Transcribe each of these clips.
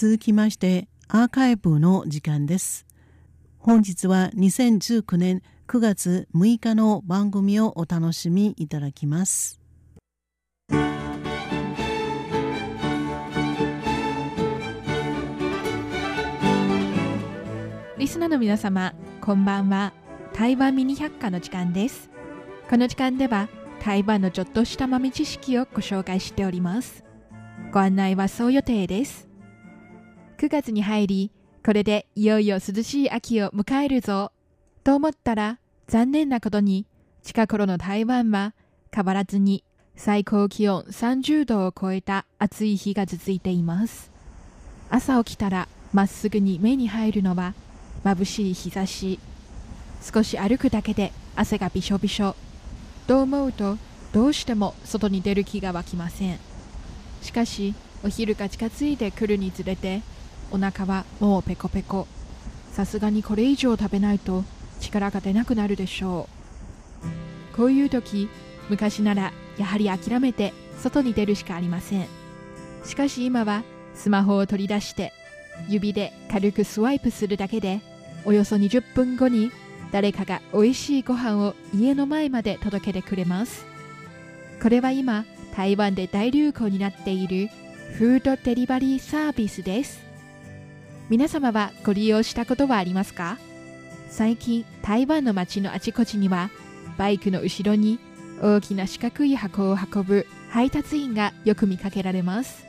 続きましてアーカイブの時間です。本日は2019年9月6日の番組をお楽しみいただきます。リスナーの皆様、こんばんは。台湾ミニ百科の時間です。この時間では台湾のちょっとした豆知識をご紹介しております。ご案内はそう予定です。9月に入り、これでいよいよ涼しい秋を迎えるぞ。と思ったら、残念なことに、近頃の台湾は変わらずに最高気温30度を超えた暑い日が続いています。朝起きたらまっすぐに目に入るのは眩しい日差し。少し歩くだけで汗がびしょびしょ。と思うと、どうしても外に出る気が湧きません。しかし、お昼が近づいてくるにつれて、お腹はもうペコペコ。さすがにこれ以上食べないと力が出なくなるでしょう。こういう時昔ならやはり諦めて外に出るしかありません。しかし今はスマホを取り出して指で軽くスワイプするだけでおよそ20分後に誰かが美味しいご飯を家の前まで届けてくれます。これは今台湾で大流行になっているフードデリバリーサービスです。皆様はご利用したことはありますか？最近台湾の街のあちこちにはバイクの後ろに大きな四角い箱を運ぶ配達員がよく見かけられます。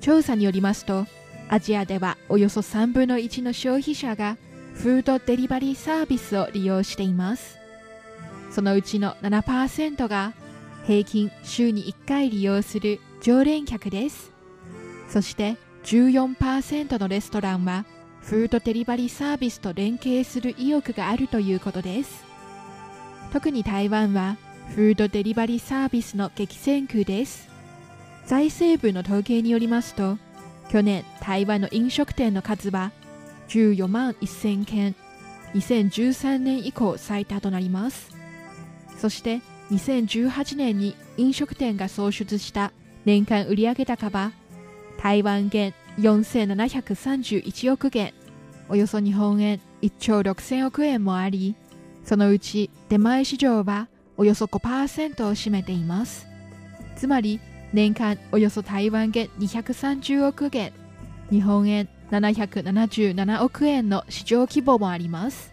調査によりますとアジアではおよそ3分の1の消費者がフードデリバリーサービスを利用しています。そのうちの7%が平均週に1回利用する常連客です。そして14%のレストランはフードデリバリーサービスと連携する意欲があるということです。特に台湾はフードデリバリーサービスの激戦区です。財政部の統計によりますと去年台湾の飲食店の数は14万1000件。2013年以降最多となります。そして2018年に飲食店が創出した年間売上高は台湾元4731億元、およそ日本円1兆6000億円もあり、そのうち出前市場はおよそ5%を占めています。つまり年間およそ台湾元230億元、日本円777億円の市場規模もあります。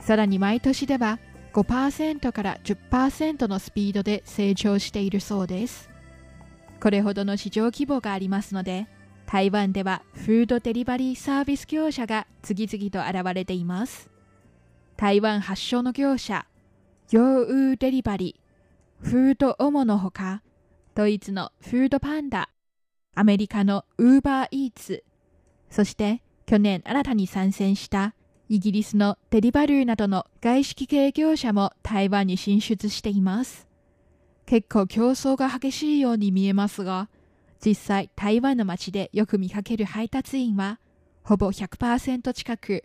さらに毎年では5%から10%のスピードで成長しているそうです。これほどの市場規模がありますので、台湾ではフードデリバリーサービス業者が次々と現れています。台湾発祥の業者、ヨウーデリバリー、フードオモのほか、ドイツのフードパンダ、アメリカのウーバーイーツ、そして去年新たに参戦したイギリスのデリバルーなどの外資系業者も台湾に進出しています。結構競争が激しいように見えますが、実際台湾の街でよく見かける配達員は、ほぼ100%近く、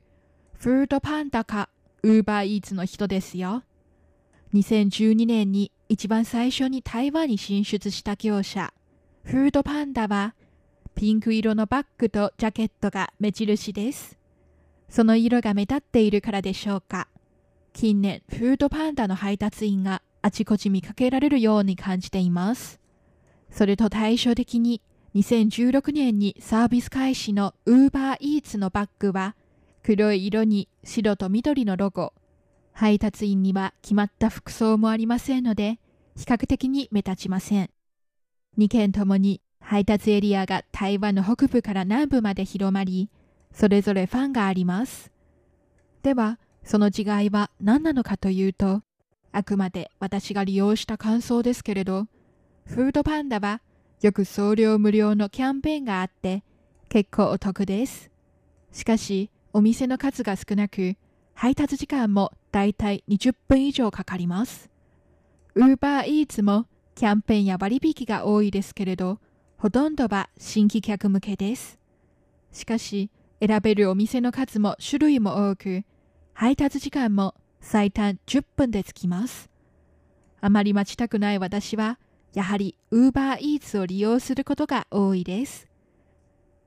フードパンダかウーバーイーツの人ですよ。2012年に一番最初に台湾に進出した業者、フードパンダは、ピンク色のバッグとジャケットが目印です。その色が目立っているからでしょうか。近年、フードパンダの配達員があちこち見かけられるように感じています。それと対照的に2016年にサービス開始の Uber Eats のバッグは黒い色に白と緑のロゴ。配達員には決まった服装もありませんので比較的に目立ちません。2件ともに配達エリアが台湾の北部から南部まで広まり、それぞれファンがあります。では、その違いは何なのかというと、あくまで私が利用した感想ですけれど、フードパンダはよく送料無料のキャンペーンがあって結構お得です。しかし、お店の数が少なく、配達時間もだいたい20分以上かかります。ウーバーイーツもキャンペーンや割引が多いですけれど、ほとんどは新規客向けです。しかし、選べるお店の数も種類も多く、配達時間も最短10分で着きます。あまり待ちたくない私は、やはり Uber Eats を利用することが多いです。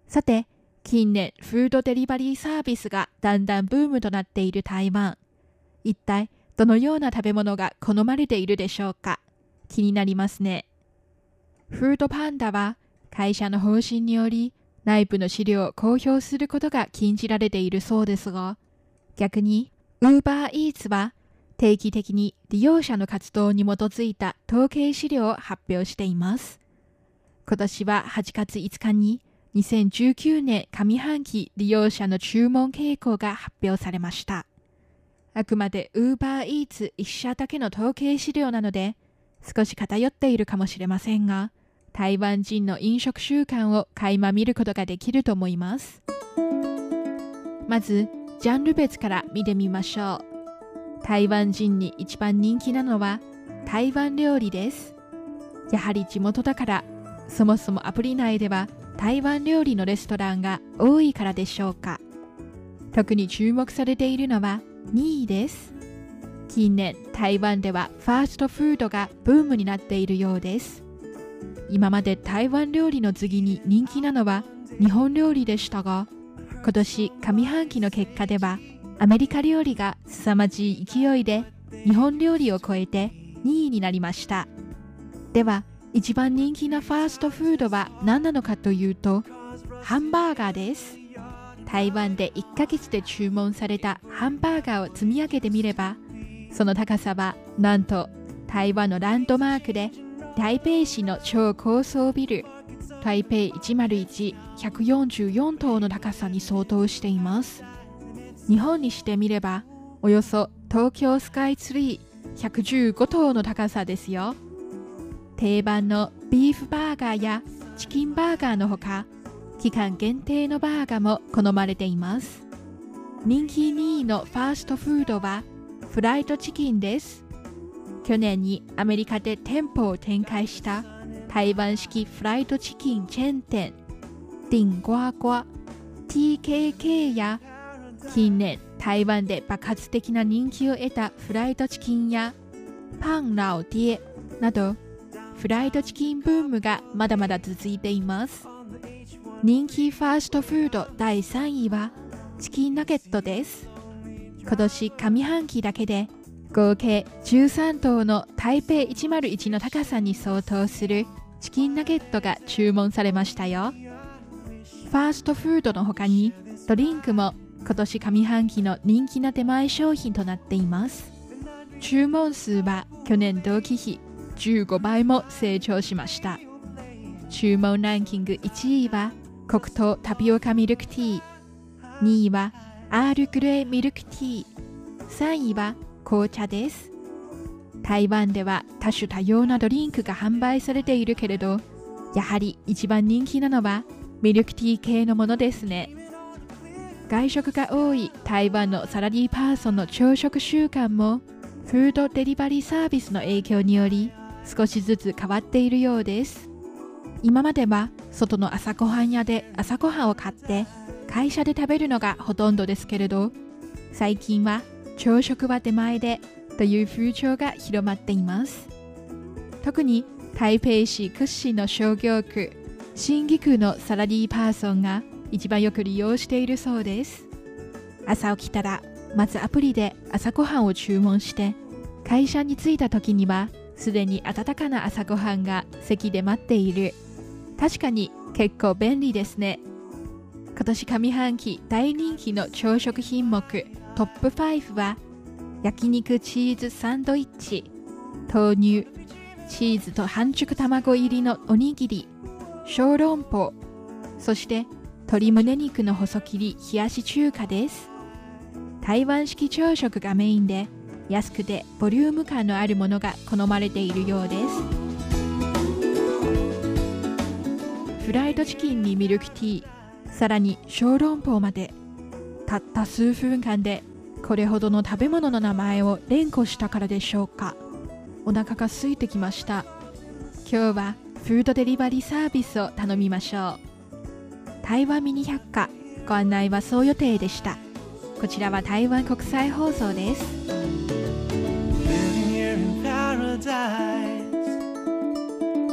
さて、近年フードデリバリーサービスがだんだんブームとなっている台湾一体どのような食べ物が好まれているでしょうか？気になりますねフードパンダは会社の方針により内部の資料を公表することが禁じられているそうですが逆に UberEats は定期的に利用者の活動に基づいた統計資料を発表しています今年は8月5日に2019年上半期利用者の注文傾向が発表されました。あくまで UberEats 一社だけの統計資料なので少し偏っているかもしれませんが台湾人の飲食習慣を垣間見ることができると思います。まず、ジャンル別から見てみましょう。台湾人に一番人気なのは台湾料理です。やはり地元だからそもそもアプリ内では台湾料理のレストランが多いからでしょうか特に注目されているのは2位です近年台湾ではファーストフードがブームになっているようです今まで台湾料理の次に人気なのは日本料理でしたが今年上半期の結果ではアメリカ料理が凄まじい勢いで日本料理を超えて2位になりました。では一番人気なファーストフードは何なのかというとハンバーガーです。台湾で1ヶ月で注文されたハンバーガーを積み上げてみればその高さはなんと台湾のランドマークで台北市の超高層ビル。台北101144棟の高さに相当しています。日本にしてみればおよそ東京スカイツリー115棟の高さですよ。定番のビーフバーガーやチキンバーガーのほか期間限定のバーガーも好まれています。人気2位のファーストフードはフライドチキンです。去年にアメリカで店舗を展開した台湾式フライドチキンチェーン店ディンゴアゴア TKK や近年台湾で爆発的な人気を得たフライドチキンやパンラオディエなどフライドチキンブームがまだまだ続いています。人気ファーストフード第3位はチキンナゲットです。今年上半期だけで合計13頭の台北101の高さに相当するチキンナゲットが注文されましたよ。ファーストフードの他にドリンクも今年上半期の人気な出前商品となっています。注文数は去年同期比15倍も成長しました。注文ランキング1位は黒糖タピオカミルクティー。2位はアールグレーミルクティー。3位は紅茶です。台湾では多種多様なドリンクが販売されているけれどやはり一番人気なのはミルクティー系のものですね。外食が多い台湾のサラリーパーソンの朝食習慣もフードデリバリーサービスの影響により少しずつ変わっているようです。今までは外の朝ごはん屋で朝ごはんを買って会社で食べるのがほとんどですけれど最近は朝食は出前でという風潮が広まっています。特に台北市屈指の商業区新義区のサラリーパーソンが一番よく利用しているそうです。朝起きたらまずアプリで朝ごはんを注文して会社に着いた時にはすでに温かな朝ごはんが席で待っている。確かに結構便利ですね。今年上半期大人気の朝食品目トップ5は焼肉チーズサンドイッチ豆乳チーズと半熟卵入りのおにぎり小籠包そして鶏胸肉の細切り冷やし中華です。台湾式朝食がメインで安くてボリューム感のあるものが好まれているようです。フライドチキンにミルクティーさらに小籠包までたった数分間でこれほどの食べ物の名前を連呼したからでしょうか。お腹が空いてきました。今日はフードデリバリーサービスを頼みましょう。台湾ミニ百科ご案内はそう予定でした。こちらは台湾国際放送です。